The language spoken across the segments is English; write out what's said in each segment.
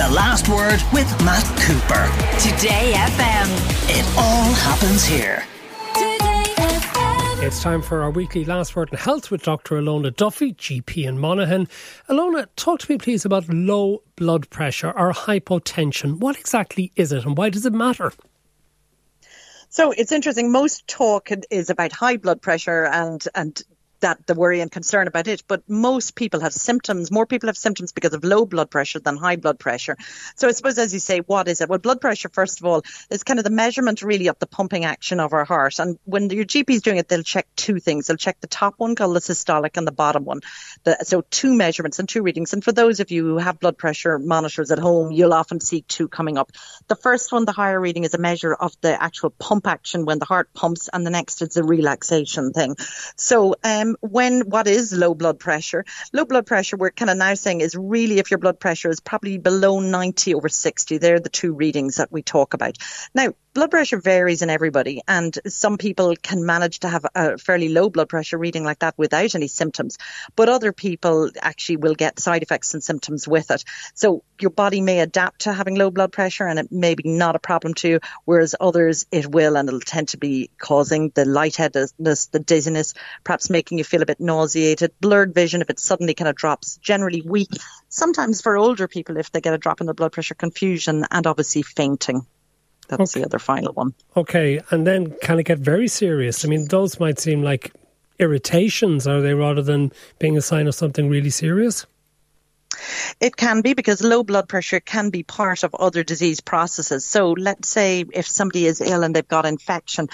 The Last Word with Matt Cooper. Today FM. It all happens here. It's time for our weekly Last Word in Health with Dr. Illona Duffy, GP in Monaghan. Illona, talk to me please about low blood pressure or hypotension. What exactly is it and why does it matter? So it's interesting. Most talk is about high blood pressure and and that the worry and concern about it. But most people have symptoms. More people have symptoms because of low blood pressure than high blood pressure. So I suppose, as you say, what is it? Well, blood pressure, first of all, is kind of the measurement really of the pumping action of our heart. And when your GP is doing it, they'll check two things. They'll check the top one called the systolic and the bottom one. The, so two measurements and two readings. And for those of you who have blood pressure monitors at home, you'll often see two coming up. The first one, the higher reading, is a measure of the actual pump action when the heart pumps, and the next is the relaxation thing. So um, Um, when what is low blood pressure? Low blood pressure, we're kind of now saying is really if your blood pressure is probably below 90 over 60. They're the two readings that we talk about. Now, blood pressure varies in everybody, and some people can manage to have a fairly low blood pressure reading like that without any symptoms, but other people actually will get side effects and symptoms with it. So your body may adapt to having low blood pressure, and it may be not a problem to you, whereas others it will, and it'll tend to be causing the lightheadedness, the dizziness, perhaps making you feel a bit nauseated, blurred vision if it suddenly kind of drops, generally weak. Sometimes for older people, if they get a drop in their blood pressure, confusion, and obviously fainting. That's okay. the other final one. Okay, and then can it get very serious? I mean, those might seem like irritations, are they, rather than being a sign of something really serious? It can be because low blood pressure can be part of other disease processes. So let's say if somebody is ill and they've got infection,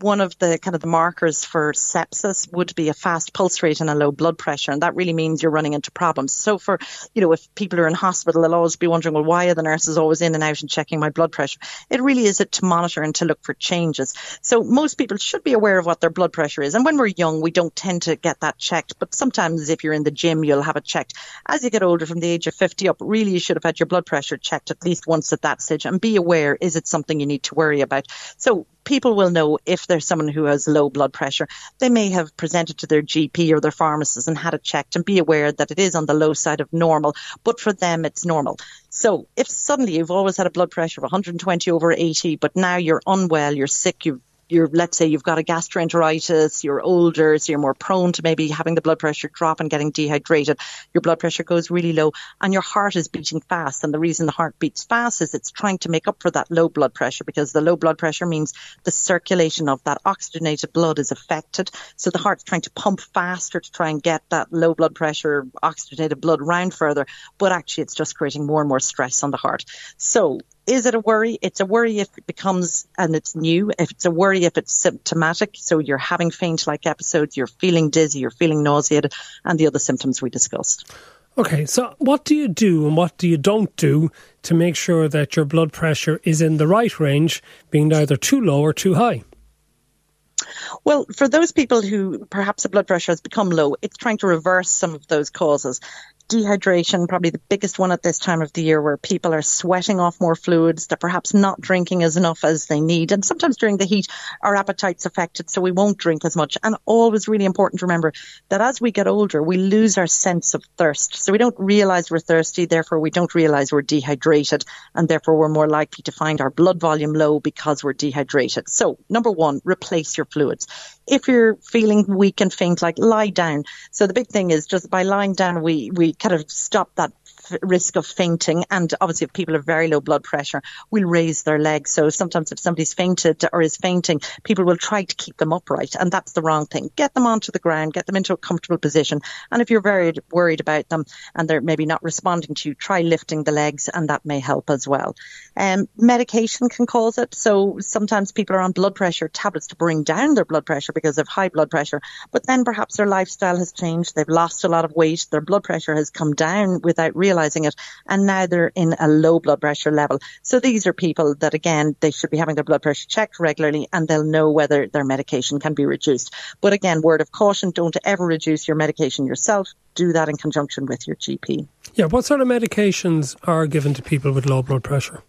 one of the kind of the markers for sepsis would be a fast pulse rate and a low blood pressure. And that really means you're running into problems. So for, you know, if people are in hospital, they'll always be wondering, well, why are the nurses always in and out and checking my blood pressure? It really is it to monitor and to look for changes. So most people should be aware of what their blood pressure is. And when we're young, we don't tend to get that checked. But sometimes if you're in the gym, you'll have it checked. As you get older from the age of 50 up, really you should have had your blood pressure checked at least once at that stage and be aware, is it something you need to worry about? So people will know if there's someone who has low blood pressure. They may have presented to their GP or their pharmacist and had it checked and be aware that it is on the low side of normal, but for them it's normal. So if suddenly you've always had a blood pressure of 120 over 80, but now you're unwell, you're sick, you've you're let's say you've got a gastroenteritis, you're older, so you're more prone to maybe having the blood pressure drop and getting dehydrated. Your blood pressure goes really low and your heart is beating fast. And the reason the heart beats fast is it's trying to make up for that low blood pressure because the low blood pressure means the circulation of that oxygenated blood is affected. So the heart's trying to pump faster to try and get that low blood pressure oxygenated blood round further, but actually it's just creating more and more stress on the heart. So is it a worry? It's a worry if it becomes, and it's new, if it's a worry if it's symptomatic. So you're having faint like episodes, you're feeling dizzy, you're feeling nauseated, and the other symptoms we discussed. Okay, so what do you do and what do you don't do to make sure that your blood pressure is in the right range, being neither too low or too high? Well, for those people who perhaps the blood pressure has become low, it's trying to reverse some of those causes dehydration, probably the biggest one at this time of the year where people are sweating off more fluids. They're perhaps not drinking as enough as they need. And sometimes during the heat, our appetite's affected, so we won't drink as much. And always really important to remember that as we get older, we lose our sense of thirst. So we don't realize we're thirsty, therefore we don't realize we're dehydrated, and therefore we're more likely to find our blood volume low because we're dehydrated. So number one, replace your fluids if you're feeling weak and faint, like lie down. So the big thing is just by lying down, we, we kind of stop that risk of fainting. And obviously, if people have very low blood pressure, we'll raise their legs. So sometimes if somebody's fainted or is fainting, people will try to keep them upright. And that's the wrong thing. Get them onto the ground, get them into a comfortable position. And if you're very worried about them and they're maybe not responding to you, try lifting the legs and that may help as well. Um, medication can cause it. So sometimes people are on blood pressure tablets to bring down their blood pressure because of high blood pressure. But then perhaps their lifestyle has changed. They've lost a lot of weight. Their blood pressure has come down without realizing realizing it. And now they're in a low blood pressure level. So these are people that again, they should be having their blood pressure checked regularly and they'll know whether their medication can be reduced. But again, word of caution, don't ever reduce your medication yourself. Do that in conjunction with your GP. Yeah. What sort of medications are given to people with low blood pressure?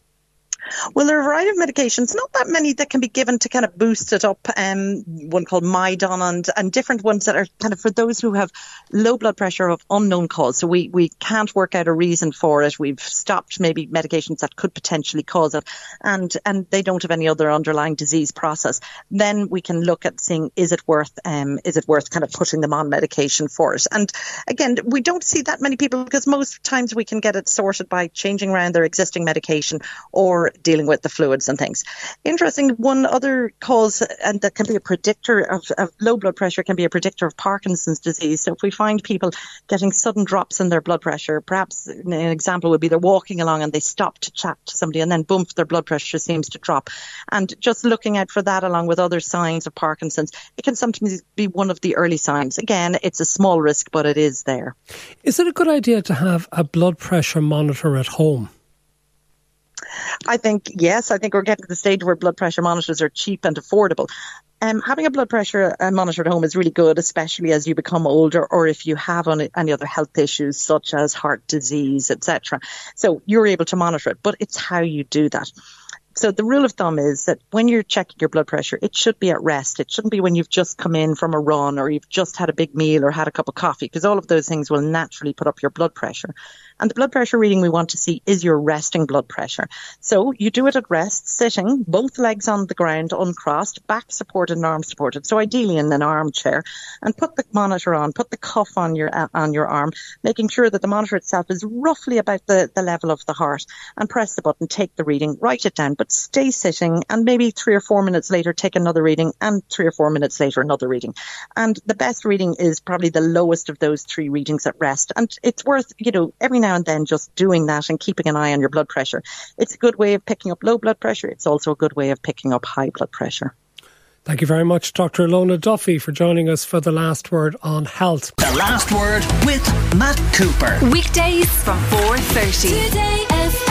Well, there are a variety of medications, not that many that can be given to kind of boost it up. Um, one called Midon and, and different ones that are kind of for those who have low blood pressure of unknown cause. So we, we can't work out a reason for it. We've stopped maybe medications that could potentially cause it and, and they don't have any other underlying disease process. Then we can look at seeing is it worth, um, is it worth kind of putting them on medication for it? And again, we don't see that many people because most times we can get it sorted by changing around their existing medication or dealing with the fluids and things. Interesting, one other cause, and that can be a predictor of, of, low blood pressure, can be a predictor of Parkinson's disease. So if we find people getting sudden drops in their blood pressure, perhaps an example would be they're walking along and they stop to chat to somebody and then boom, their blood pressure seems to drop. And just looking out for that along with other signs of Parkinson's, it can sometimes be one of the early signs. Again, it's a small risk, but it is there. Is it a good idea to have a blood pressure monitor at home? I think, yes, I think we're getting to the stage where blood pressure monitors are cheap and affordable. Um, having a blood pressure uh, monitor at home is really good, especially as you become older or if you have any, any other health issues such as heart disease, etc. So you're able to monitor it, but it's how you do that. So the rule of thumb is that when you're checking your blood pressure, it should be at rest. It shouldn't be when you've just come in from a run or you've just had a big meal or had a cup of coffee, because all of those things will naturally put up your blood pressure. And the blood pressure reading we want to see is your resting blood pressure. So you do it at rest, sitting, both legs on the ground, uncrossed, back supported and arm supported. So ideally in an armchair, and put the monitor on, put the cuff on your uh, on your arm, making sure that the monitor itself is roughly about the, the level of the heart, and press the button, take the reading, write it down, but stay sitting, and maybe three or four minutes later take another reading, and three or four minutes later another reading. And the best reading is probably the lowest of those three readings at rest. And it's worth, you know, every now now and then just doing that and keeping an eye on your blood pressure. It's a good way of picking up low blood pressure. It's also a good way of picking up high blood pressure. Thank you very much, Dr. Illona Duffy, for joining us for the last word on health. The last word with Matt Cooper. Weekdays from 4:30.